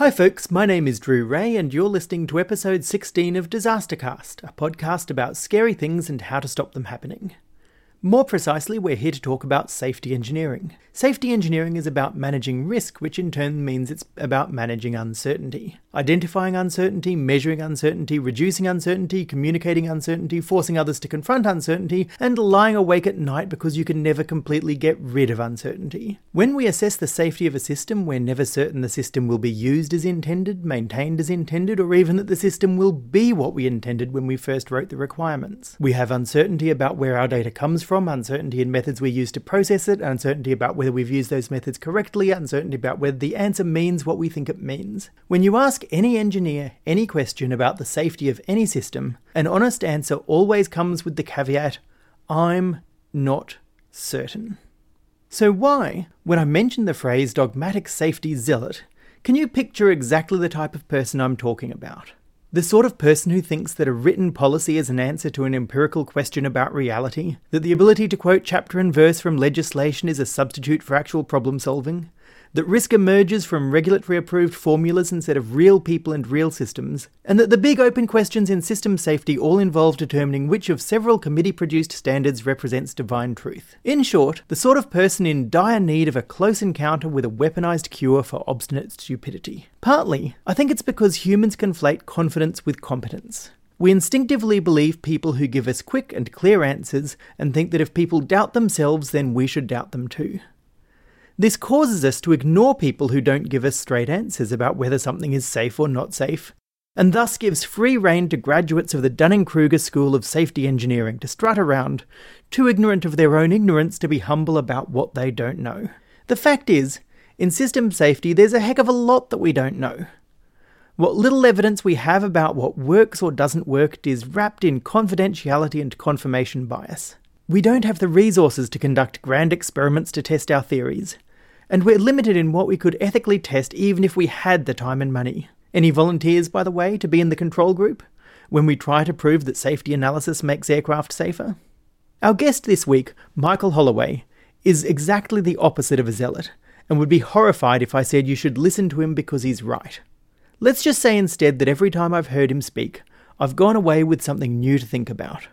Hi, folks, my name is Drew Rae, and you're listening to episode 16 of Disastercast, a podcast about scary things and how to stop them happening. More precisely, we're here to talk about safety engineering. Safety engineering is about managing risk, which in turn means it's about managing uncertainty. Identifying uncertainty, measuring uncertainty, reducing uncertainty, communicating uncertainty, forcing others to confront uncertainty, and lying awake at night because you can never completely get rid of uncertainty. When we assess the safety of a system, we're never certain the system will be used as intended, maintained as intended, or even that the system will be what we intended when we first wrote the requirements. We have uncertainty about where our data comes from, uncertainty in methods we use to process it, uncertainty about whether we've used those methods correctly, uncertainty about whether the answer means what we think it means. When you ask any engineer any question about the safety of any system, an honest answer always comes with the caveat, I'm not certain. So, why, when I mention the phrase dogmatic safety zealot, can you picture exactly the type of person I'm talking about? The sort of person who thinks that a written policy is an answer to an empirical question about reality, that the ability to quote chapter and verse from legislation is a substitute for actual problem solving, that risk emerges from regulatory approved formulas instead of real people and real systems, and that the big open questions in system safety all involve determining which of several committee produced standards represents divine truth. In short, the sort of person in dire need of a close encounter with a weaponized cure for obstinate stupidity. Partly, I think it's because humans conflate confidence with competence. We instinctively believe people who give us quick and clear answers and think that if people doubt themselves, then we should doubt them too. This causes us to ignore people who don't give us straight answers about whether something is safe or not safe, and thus gives free rein to graduates of the Dunning Kruger School of Safety Engineering to strut around, too ignorant of their own ignorance to be humble about what they don't know. The fact is, in system safety, there's a heck of a lot that we don't know. What little evidence we have about what works or doesn't work is wrapped in confidentiality and confirmation bias. We don't have the resources to conduct grand experiments to test our theories, and we're limited in what we could ethically test even if we had the time and money. Any volunteers, by the way, to be in the control group when we try to prove that safety analysis makes aircraft safer? Our guest this week, Michael Holloway, is exactly the opposite of a zealot, and would be horrified if I said you should listen to him because he's right. Let's just say instead that every time I've heard him speak, I've gone away with something new to think about.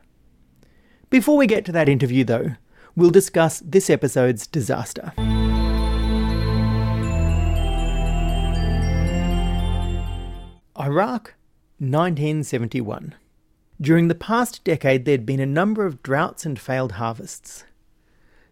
Before we get to that interview, though, we'll discuss this episode's disaster. Iraq, 1971. During the past decade, there'd been a number of droughts and failed harvests.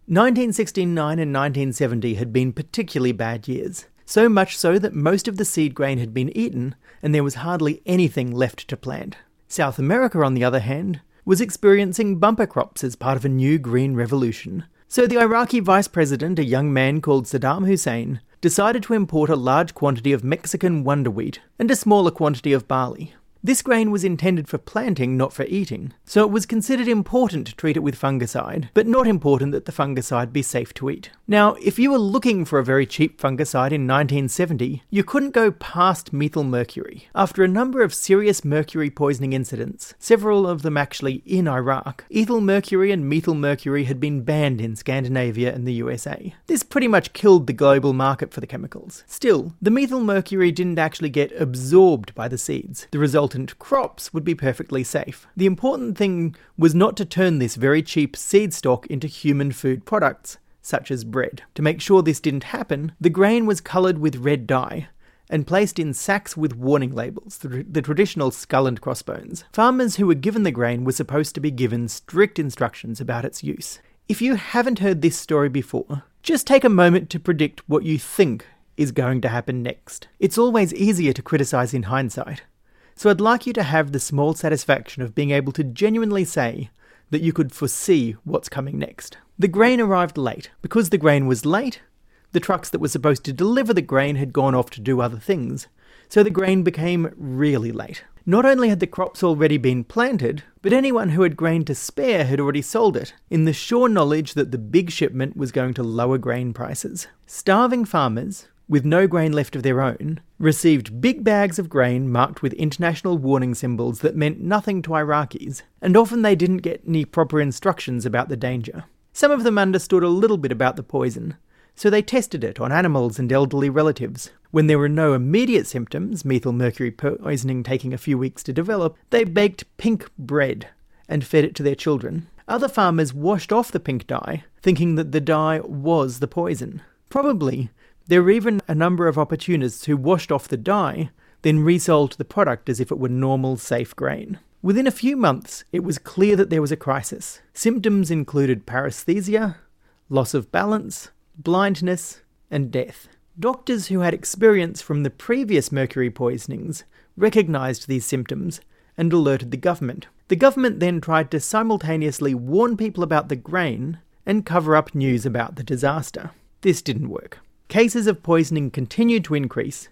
1969 and 1970 had been particularly bad years, so much so that most of the seed grain had been eaten and there was hardly anything left to plant. South America, on the other hand, was experiencing bumper crops as part of a new green revolution. So the Iraqi vice president, a young man called Saddam Hussein, decided to import a large quantity of Mexican wonder wheat and a smaller quantity of barley. This grain was intended for planting, not for eating, so it was considered important to treat it with fungicide, but not important that the fungicide be safe to eat. Now, if you were looking for a very cheap fungicide in 1970, you couldn't go past methyl mercury. After a number of serious mercury poisoning incidents, several of them actually in Iraq, ethyl mercury and methyl mercury had been banned in Scandinavia and the USA. This pretty much killed the global market for the chemicals. Still, the methyl mercury didn't actually get absorbed by the seeds. The result crops would be perfectly safe. The important thing was not to turn this very cheap seed stock into human food products, such as bread. To make sure this didn't happen, the grain was coloured with red dye and placed in sacks with warning labels, the, the, traditional skull and crossbones. Farmers who were given the grain were supposed to be given strict instructions about its use. If you haven't heard this story before, just take a moment to predict what you think is going to happen next. It's always easier to criticise in hindsight. So I'd like you to have the small satisfaction of being able to genuinely say that you could foresee what's coming next. The grain arrived late. Because the grain was late, the trucks that were supposed to deliver the grain had gone off to do other things, so the grain became really late. Not only had the crops already been planted, but anyone who had grain to spare had already sold it, in the sure knowledge that the big shipment was going to lower grain prices. Starving farmers, with no grain left of their own, received big bags of grain marked with international warning symbols that meant nothing to Iraqis, and often they didn't get any proper instructions about the danger. Some of them understood a little bit about the poison, So they tested it on animals and elderly relatives. When there were no immediate symptoms, methyl mercury poisoning taking a few weeks to develop, they baked pink bread and fed it to their children. Other farmers washed off the pink dye, thinking that the dye was the poison. Probably, there were even a number of opportunists who washed off the dye, then resold the product as if it were normal, safe grain. Within a few months, it was clear that there was a crisis. Symptoms included paresthesia, loss of balance, blindness, and death. Doctors who had experience from the previous mercury poisonings recognized these symptoms and alerted the government. The government then tried to simultaneously warn people about the grain and cover up news about the disaster. This didn't work. Cases of poisoning continued to increase,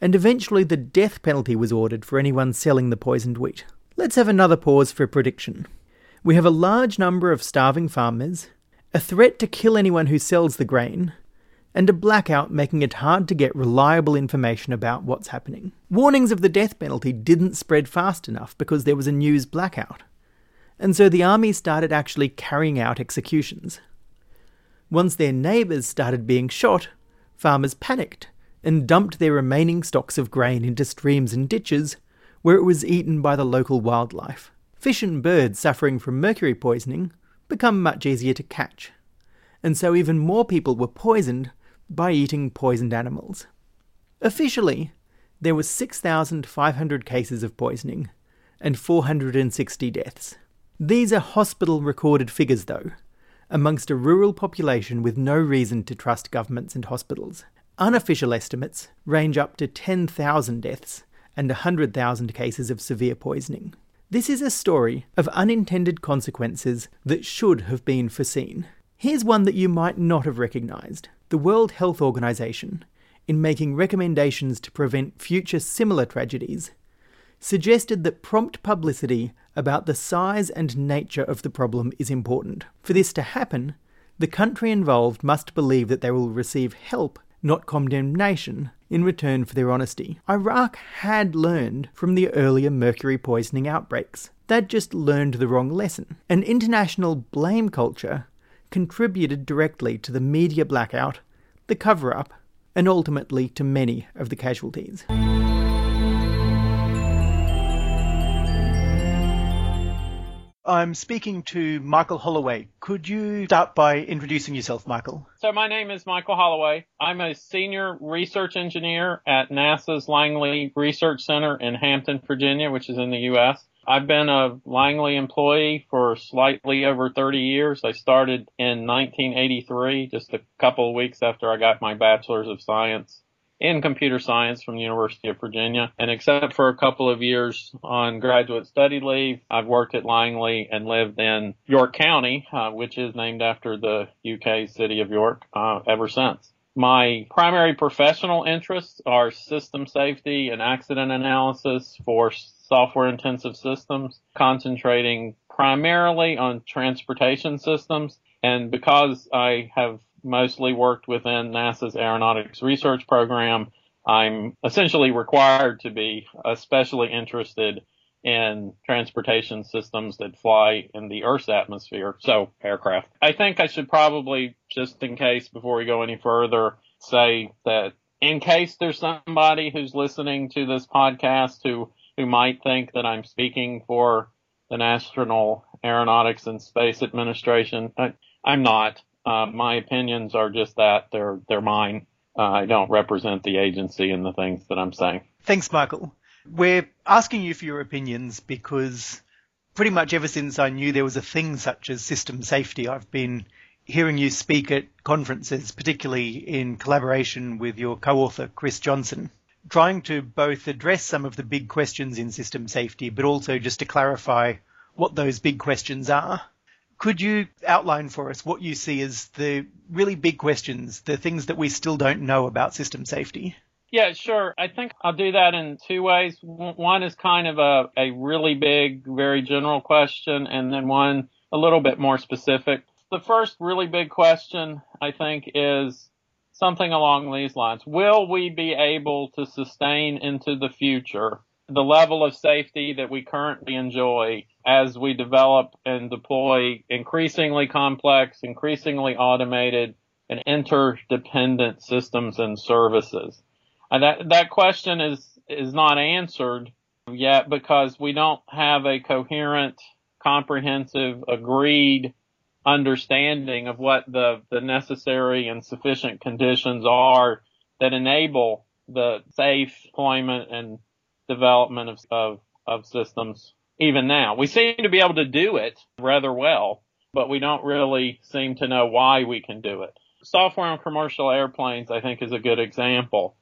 and eventually the death penalty was ordered for anyone selling the poisoned wheat. Let's have another pause for a prediction. We have a large number of starving farmers, a threat to kill anyone who sells the grain, and a blackout making it hard to get reliable information about what's happening. Warnings of the death penalty didn't spread fast enough because there was a news blackout, and so the army started actually carrying out executions. Once their neighbours started being shot, farmers panicked and dumped their remaining stocks of grain into streams and ditches where it was eaten by the local wildlife. Fish and birds suffering from mercury poisoning become much easier to catch, and so even more people were poisoned by eating poisoned animals. Officially, there were 6,500 cases of poisoning and 460 deaths. These are hospital recorded figures, though, amongst a rural population with no reason to trust governments and hospitals. Unofficial estimates range up to 10,000 deaths and 100,000 cases of severe poisoning. This is a story of unintended consequences that should have been foreseen. Here's one that you might not have recognised. The World Health Organization, in making recommendations to prevent future similar tragedies, suggested that prompt publicity about the size and nature of the problem is important. For this to happen, the country involved must believe that they will receive help, not condemnation, in return for their honesty. Iraq had learned from the earlier mercury poisoning outbreaks. They'd just learned the wrong lesson. An international blame culture contributed directly to the media blackout, the cover up, and ultimately to many of the casualties. I'm speaking to Michael Holloway. Could you start by introducing yourself, Michael? So, my name is Michael Holloway. I'm a senior research engineer at NASA's Langley Research Center in Hampton, Virginia, which is in the U.S. I've been a Langley employee for slightly over 30 years. I started in 1983, just a couple of weeks after I got my bachelor's of science in computer science from the University of Virginia. And except for a couple of years on graduate study leave, I've worked at Langley and lived in York County, uh, which is named after the UK city of York, uh, ever since. My primary professional interests are system safety and accident analysis for software intensive systems, concentrating primarily on transportation systems. And because I have mostly worked within NASA's aeronautics research program, I'm essentially required to be especially interested in transportation systems that fly in the Earth's atmosphere, so aircraft. I think I should probably, just in case before we go any further, say that in case there's somebody who's listening to this podcast who, who might think that I'm speaking for the National Aeronautics and Space Administration, I, I'm not. Uh, my opinions are just that they're they're mine. Uh, I don't represent the agency in the things that I'm saying. Thanks, Michael. We're asking you for your opinions because pretty much ever since I knew there was a thing such as system safety, I've been hearing you speak at conferences, particularly in collaboration with your co-author Chris Johnson, trying to both address some of the big questions in system safety, but also just to clarify what those big questions are. Could you outline for us what you see as the really big questions, the things that we still don't know about system safety? Yeah, sure. I think I'll do that in two ways. One is kind of a, a really big, very general question, and then one a little bit more specific. The first really big question, I think, is something along these lines. Will we be able to sustain into the future the level of safety that we currently enjoy as we develop and deploy increasingly complex, increasingly automated, and interdependent systems and services. And that, that question is, is not answered yet because we don't have a coherent, comprehensive, agreed understanding of what the, the necessary and sufficient conditions are that enable the safe deployment and development of, of, of systems even now. We seem to be able to do it rather well, but we don't really seem to know why we can do it. Software on commercial airplanes, I think, is a good example.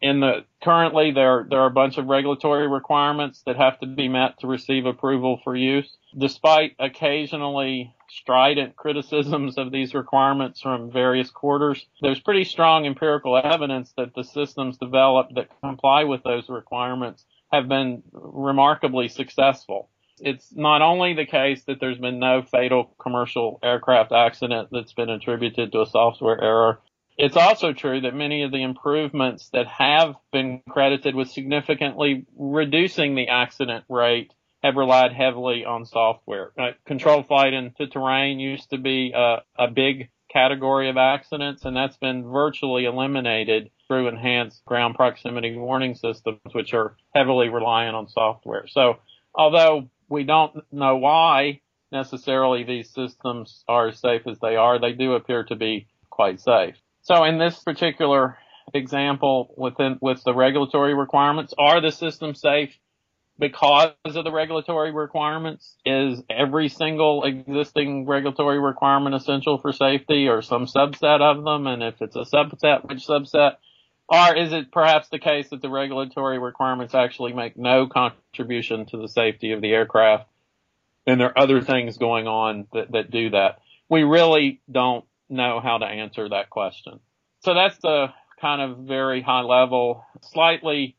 In the currently there there are a bunch of regulatory requirements that have to be met to receive approval for use. Despite occasionally strident criticisms of these requirements from various quarters, there's pretty strong empirical evidence that the systems developed that comply with those requirements have been remarkably successful. It's not only the case that there's been no fatal commercial aircraft accident that's been attributed to a software error. It's also true that many of the improvements that have been credited with significantly reducing the accident rate have relied heavily on software. Uh, controlled flight into terrain used to be a, a big category of accidents, and that's been virtually eliminated through enhanced ground proximity warning systems, which are heavily reliant on software. So although we don't know why necessarily these systems are as safe as they are, they do appear to be quite safe. So in this particular example within, with the regulatory requirements, are the systems safe? Because of the regulatory requirements? Is every single existing regulatory requirement essential for safety or some subset of them? And if it's a subset, which subset? Or is it perhaps the case that the regulatory requirements actually make no contribution to the safety of the aircraft? And there are other things going on that, that do that. We really don't know how to answer that question. So that's the kind of very high level, slightly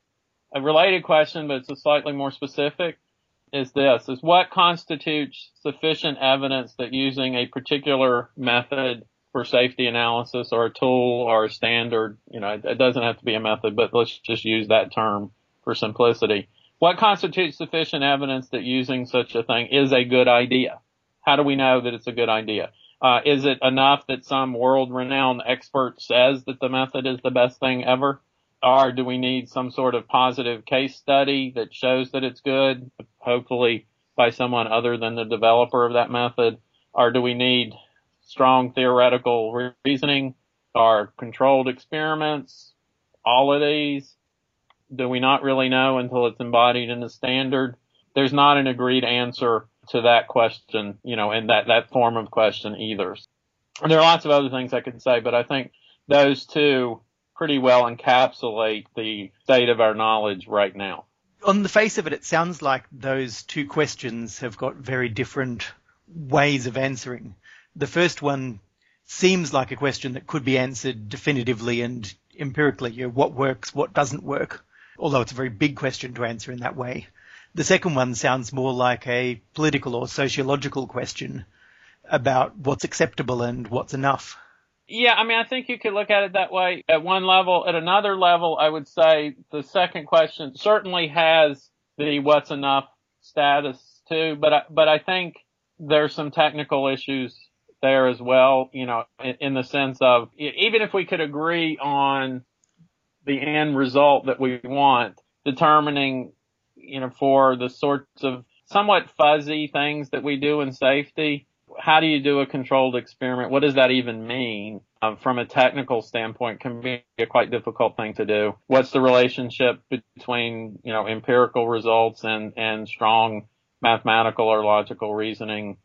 a related question, but it's a slightly more specific, is this, is what constitutes sufficient evidence that using a particular method for safety analysis or a tool or a standard, you know, it doesn't have to be a method, but let's just use that term for simplicity. What constitutes sufficient evidence that using such a thing is a good idea? How do we know that it's a good idea? Uh, is it enough that some world renowned expert says that the method is the best thing ever? Or do we need some sort of positive case study that shows that it's good, hopefully by someone other than the developer of that method? Or do we need strong theoretical reasoning or controlled experiments? All of these? Do we not really know until it's embodied in the standard? There's not an agreed answer to that question, you know, in that, that form of question either. And there are lots of other things I could say, but I think those two pretty well encapsulate the state of our knowledge right now. On the face of it, it sounds like those two questions have got very different ways of answering. The first one seems like a question that could be answered definitively and empirically. You know, what works, what doesn't work, although it's a very big question to answer in that way. The second one sounds more like a political or sociological question about what's acceptable and what's enough. Yeah, I mean, I think you could look at it that way at one level. At another level, I would say the second question certainly has the what's enough status too, but I, but I think there's some technical issues there as well, you know, in, in the sense of even if we could agree on the end result that we want, determining, you know, for the sorts of somewhat fuzzy things that we do in safety, how do you do a controlled experiment? What does that even mean? Um, from a technical standpoint can be a quite difficult thing to do. What's the relationship between, you know, empirical results and, and strong mathematical or logical reasoning?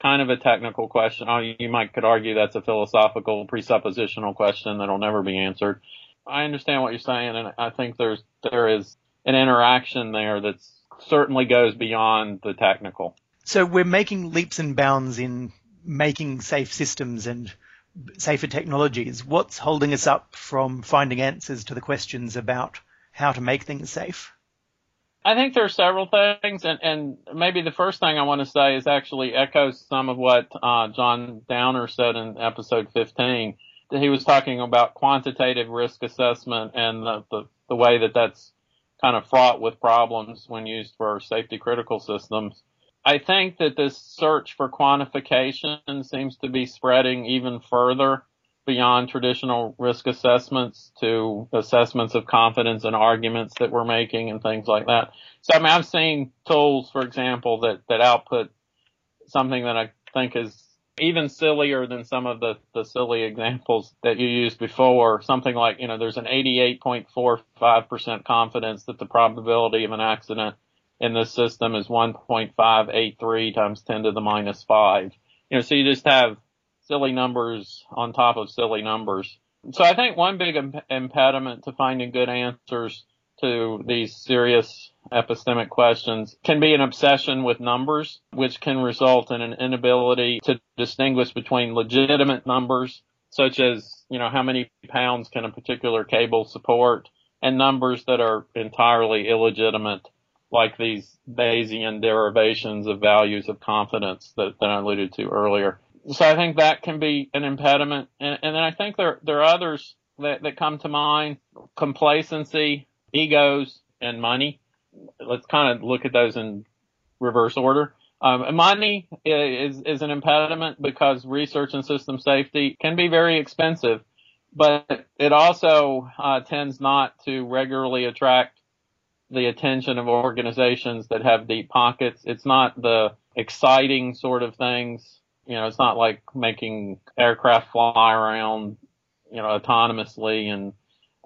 Kind of a technical question. Oh, you might could argue that's a philosophical presuppositional question that'll never be answered. I understand what you're saying and I think there's, there is an interaction there that certainly goes beyond the technical. So we're making leaps and bounds in making safe systems and safer technologies. What's holding us up from finding answers to the questions about how to make things safe? I think there are several things, and, and maybe the first thing I want to say is actually echoes some of what uh, John Downer said in episode 15. He was talking about quantitative risk assessment and the, the, the way that that's kind of fraught with problems when used for safety critical systems. I think that this search for quantification seems to be spreading even further beyond traditional risk assessments to assessments of confidence and arguments that we're making and things like that. So I mean, I've seen tools, for example, that, that output something that I think is even sillier than some of the, the silly examples that you used before. Something like, you know, there's an 88.45% confidence that the probability of an accident in this system is 1.583 times 10 to the minus 5. You know, so you just have silly numbers on top of silly numbers. So I think one big imp- impediment to finding good answers to these serious epistemic questions can be an obsession with numbers, which can result in an inability to distinguish between legitimate numbers, such as, you know, how many pounds can a particular cable support, and numbers that are entirely illegitimate, like these Bayesian derivations of values of confidence that, that I alluded to earlier. So I think that can be an impediment. And, and then I think there, there are others that, that come to mind. Complacency, egos, and money. Let's kind of look at those in reverse order. Um, money is, is an impediment because research and system safety can be very expensive, but it also uh, tends not to regularly attract the attention of organizations that have deep pockets. It's not the exciting sort of things. You know, it's not like making aircraft fly around, you know, autonomously and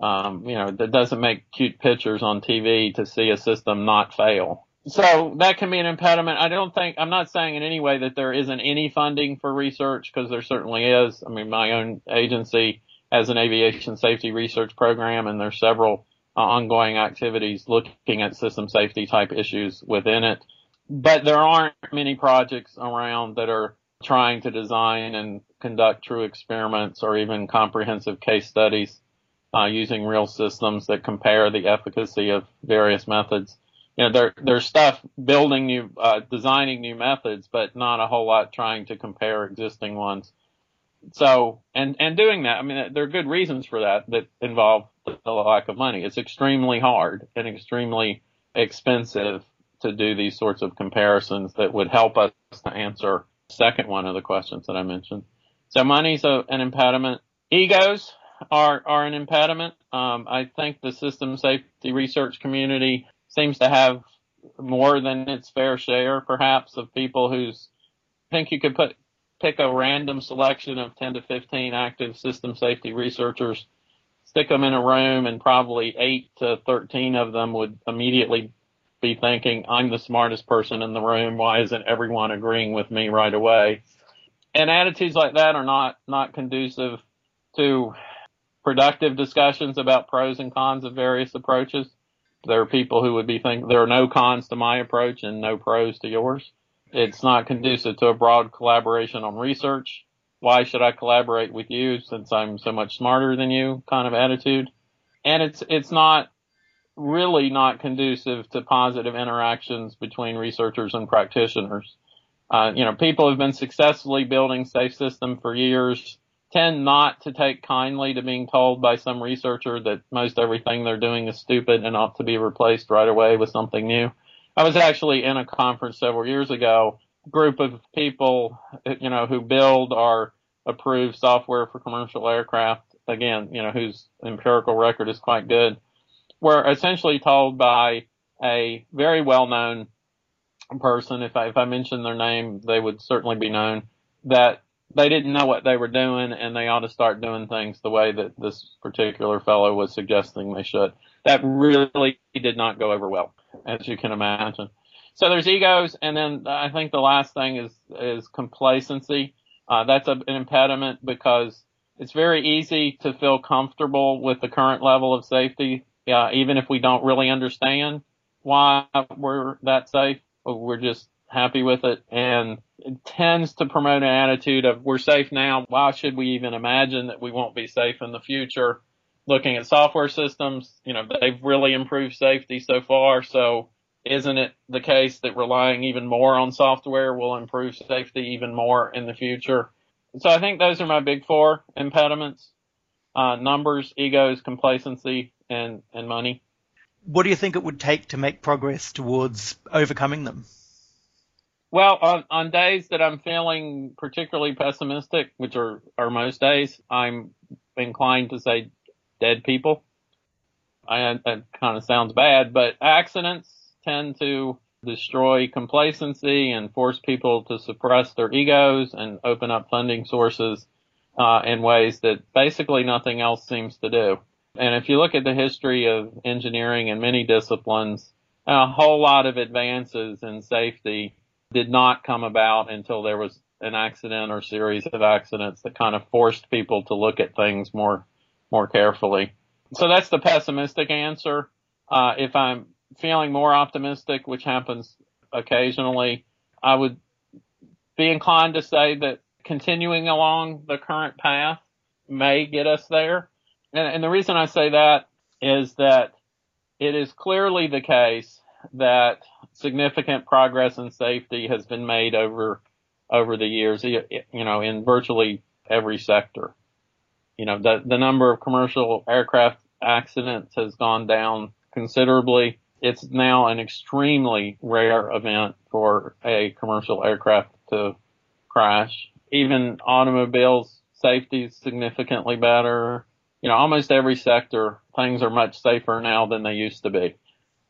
um, you know, that doesn't make cute pictures on TV to see a system not fail. So that can be an impediment. I don't think, I'm not saying in any way that there isn't any funding for research because there certainly is. I mean, my own agency has an aviation safety research program and there's several ongoing activities looking at system safety type issues within it. But there aren't many projects around that are trying to design and conduct true experiments or even comprehensive case studies uh, using real systems that compare the efficacy of various methods. You know, there, there's stuff building new, uh, designing new methods, but not a whole lot trying to compare existing ones. So, and, and doing that, I mean, there are good reasons for that that involve the lack of money. It's extremely hard and extremely expensive to do these sorts of comparisons that would help us to answer the second one of the questions that I mentioned. So money's a, an impediment. Egos, are are an impediment. Um, I think the system safety research community seems to have more than its fair share, perhaps, of people who's. I think you could put pick a random selection of 10 to 15 active system safety researchers, stick them in a room, and probably 8 to 13 of them would immediately be thinking, I'm the smartest person in the room. Why isn't everyone agreeing with me right away? And attitudes like that are not, not conducive to productive discussions about pros and cons of various approaches. There are people who would be thinking there are no cons to my approach and no pros to yours. It's not conducive to a broad collaboration on research. Why should I collaborate with you since I'm so much smarter than you kind of attitude? And it's, it's not really not conducive to positive interactions between researchers and practitioners. Uh, you know, people have been successfully building safe system for years tend not to take kindly to being told by some researcher that most everything they're doing is stupid and ought to be replaced right away with something new. I was actually in a conference several years ago, group of people, you know, who build or approve software for commercial aircraft, again, you know, whose empirical record is quite good, were essentially told by a very well known person, if I, if I mention their name, they would certainly be known, that they didn't know what they were doing and they ought to start doing things the way that this particular fellow was suggesting they should. That really did not go over well, as you can imagine. So there's egos, and then I think the last thing is is complacency. Uh, that's a, an impediment because it's very easy to feel comfortable with the current level of safety, uh, even if we don't really understand why we're that safe. We're just happy with it, and it tends to promote an attitude of we're safe now. Why should we even imagine that we won't be safe in the future? Looking at software systems, you know, they've really improved safety so far. So isn't it the case that relying even more on software will improve safety even more in the future? So I think those are my big four impediments. Uh, numbers, egos, complacency, and, and money. What do you think it would take to make progress towards overcoming them? Well, on, on days that I'm feeling particularly pessimistic, which are, are most days, I'm inclined to say dead people. I, that kind of sounds bad, but accidents tend to destroy complacency and force people to suppress their egos and open up funding sources uh, in ways that basically nothing else seems to do. And if you look at the history of engineering in many disciplines, a whole lot of advances in safety did not come about until there was an accident or series of accidents that kind of forced people to look at things more more carefully. So that's the pessimistic answer. Uh, if I'm feeling more optimistic, which happens occasionally, I would be inclined to say that continuing along the current path may get us there. And, and the reason I say that is that it is clearly the case that significant progress in safety has been made over over the years, you know, in virtually every sector. You know, the, the number of commercial aircraft accidents has gone down considerably. It's now an extremely rare event for a commercial aircraft to crash. Even automobiles safety is significantly better. You know, almost every sector, things are much safer now than they used to be.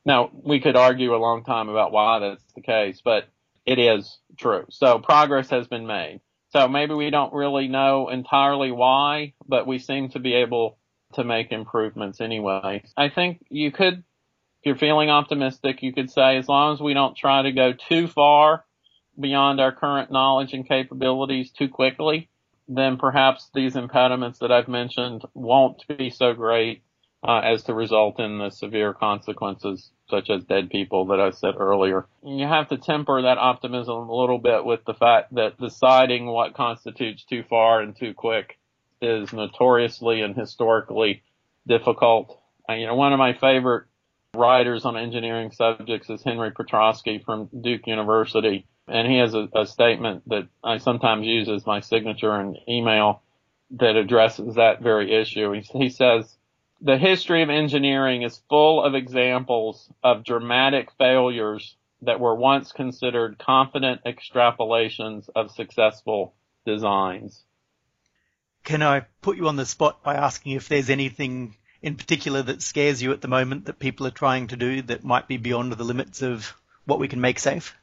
Now, we could argue a long time about why that's the case, but it is true. So progress has been made. So maybe we don't really know entirely why, but we seem to be able to make improvements anyway. I think you could, if you're feeling optimistic, you could say as long as we don't try to go too far beyond our current knowledge and capabilities too quickly, then perhaps these impediments that I've mentioned won't be so great uh, as to result in the severe consequences such as dead people that I said earlier. You have to temper that optimism a little bit with the fact that deciding what constitutes too far and too quick is notoriously and historically difficult. Uh, you know, one of my favorite writers on engineering subjects is Henry Petroski from Duke University. And he has a, a statement that I sometimes use as my signature in email that addresses that very issue. He, he says, the history of engineering is full of examples of dramatic failures that were once considered confident extrapolations of successful designs. Can I put you on the spot by asking if there's anything in particular that scares you at the moment that people are trying to do that might be beyond the limits of what we can make safe?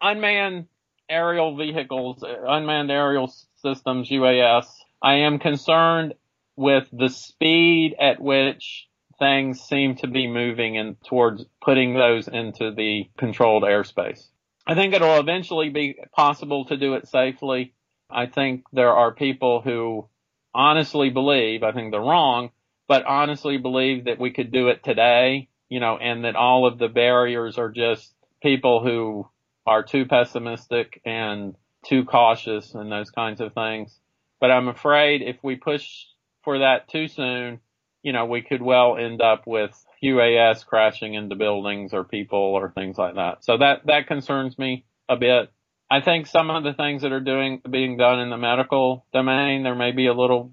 Unmanned aerial vehicles, unmanned aerial systems, UAS. I am concerned with the speed at which things seem to be moving and towards putting those into the controlled airspace. I think it'll eventually be possible to do it safely. I think there are people who honestly believe, I think they're wrong, but honestly believe that we could do it today, you know, and that all of the barriers are just people who are too pessimistic and too cautious and those kinds of things. But I'm afraid if we push for that too soon, you know, we could well end up with UAS crashing into buildings or people or things like that. So that, that concerns me a bit. I think some of the things that are doing, being done in the medical domain, there may be a little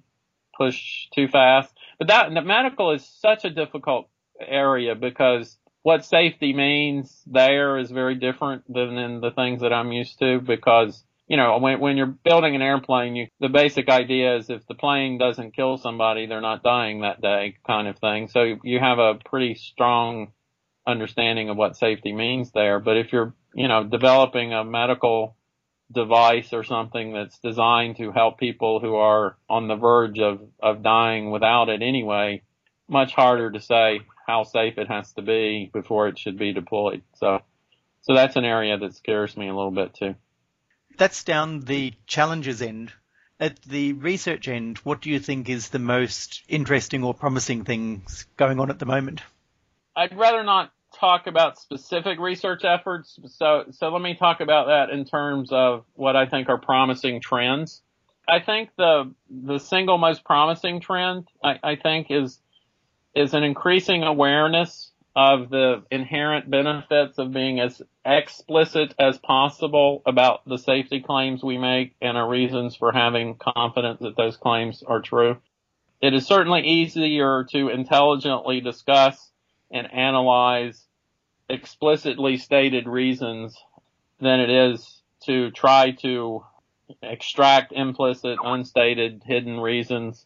push too fast, but that, the medical is such a difficult area because what safety means there is very different than in the things that I'm used to because you know, when, when you're building an airplane, you, the basic idea is if the plane doesn't kill somebody, they're not dying that day kind of thing. So you have a pretty strong understanding of what safety means there. But if you're, you know, developing a medical device or something that's designed to help people who are on the verge of, of dying without it anyway, much harder to say how safe it has to be before it should be deployed. So, so that's an area that scares me a little bit too that's down the challenges end. At the research end, what do you think is the most interesting or promising things going on at the moment? I'd rather not talk about specific research efforts. So, so let me talk about that in terms of what I think are promising trends. I think the the single most promising trend I, I think is is an increasing awareness of the inherent benefits of being as explicit as possible about the safety claims we make and our reasons for having confidence that those claims are true. It is certainly easier to intelligently discuss and analyze explicitly stated reasons than it is to try to extract implicit, unstated, hidden reasons,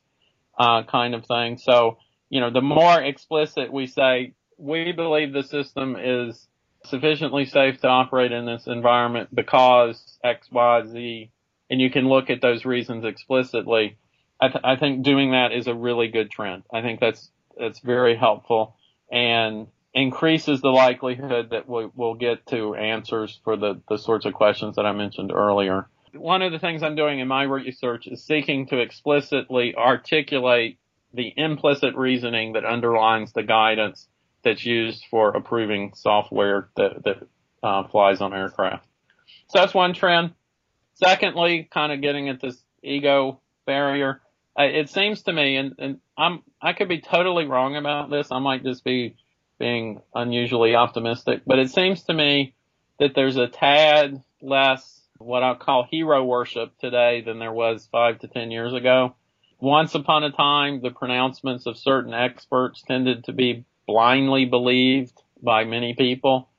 uh, kind of thing. So, you know, the more explicit we say, we believe the system is sufficiently safe to operate in this environment because X, Y, Z, and you can look at those reasons explicitly. I, th- I think doing that is a really good trend. I think that's that's very helpful and increases the likelihood that we, will get to answers for the, the sorts of questions that I mentioned earlier. One of the things I'm doing in my research is seeking to explicitly articulate the implicit reasoning that underlines the guidance that's used for approving software that, that uh, flies on aircraft. So that's one trend. Secondly, kind of getting at this ego barrier, uh, it seems to me, and, and I'm I could be totally wrong about this. I might just be being unusually optimistic, but it seems to me that there's a tad less what I'll call hero worship today than there was five to ten years ago. Once upon a time, the pronouncements of certain experts tended to be blindly believed by many people.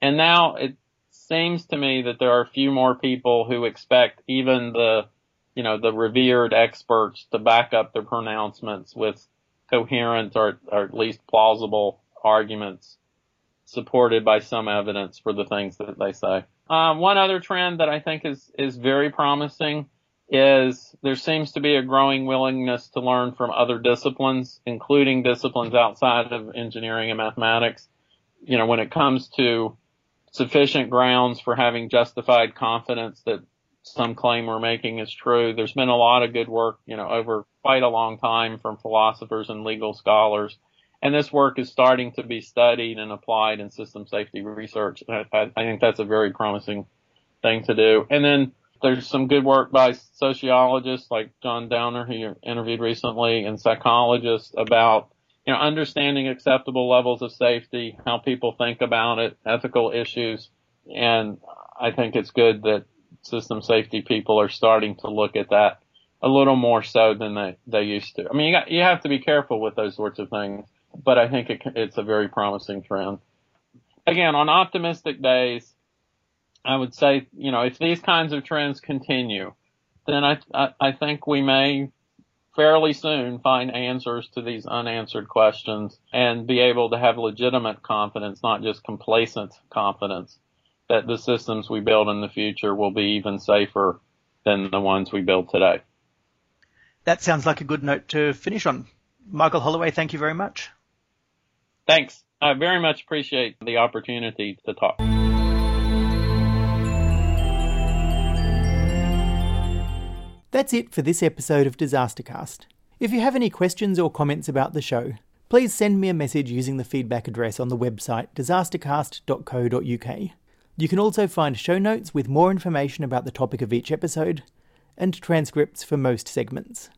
And now it seems to me that there are a few more people who expect even the, you know, the revered experts to back up their pronouncements with coherent or, or at least plausible arguments supported by some evidence for the things that they say. Um, one other trend that I think is, is very promising is there seems to be a growing willingness to learn from other disciplines, including disciplines outside of engineering and mathematics. You know, when it comes to sufficient grounds for having justified confidence that some claim we're making is true, there's been a lot of good work, you know, over quite a long time from philosophers and legal scholars. And this work is starting to be studied and applied in system safety research. I, I think that's a very promising thing to do. And then there's some good work by sociologists like John Downer, who you interviewed recently, and psychologists about you know understanding acceptable levels of safety, how people think about it, ethical issues, and I think it's good that system safety people are starting to look at that a little more so than they they used to. I mean, you got you have to be careful with those sorts of things, but I think it, it's a very promising trend. Again, on optimistic days, I would say, you know, if these kinds of trends continue, then I, I, I think we may fairly soon find answers to these unanswered questions and be able to have legitimate confidence, not just complacent confidence that the systems we build in the future will be even safer than the ones we build today. That sounds like a good note to finish on. Michael Holloway, thank you very much. Thanks. I very much appreciate the opportunity to talk. That's it for this episode of Disastercast. If you have any questions or comments about the show, please send me a message using the feedback address on the website disastercast.co.uk. You can also find show notes with more information about the topic of each episode and transcripts for most segments.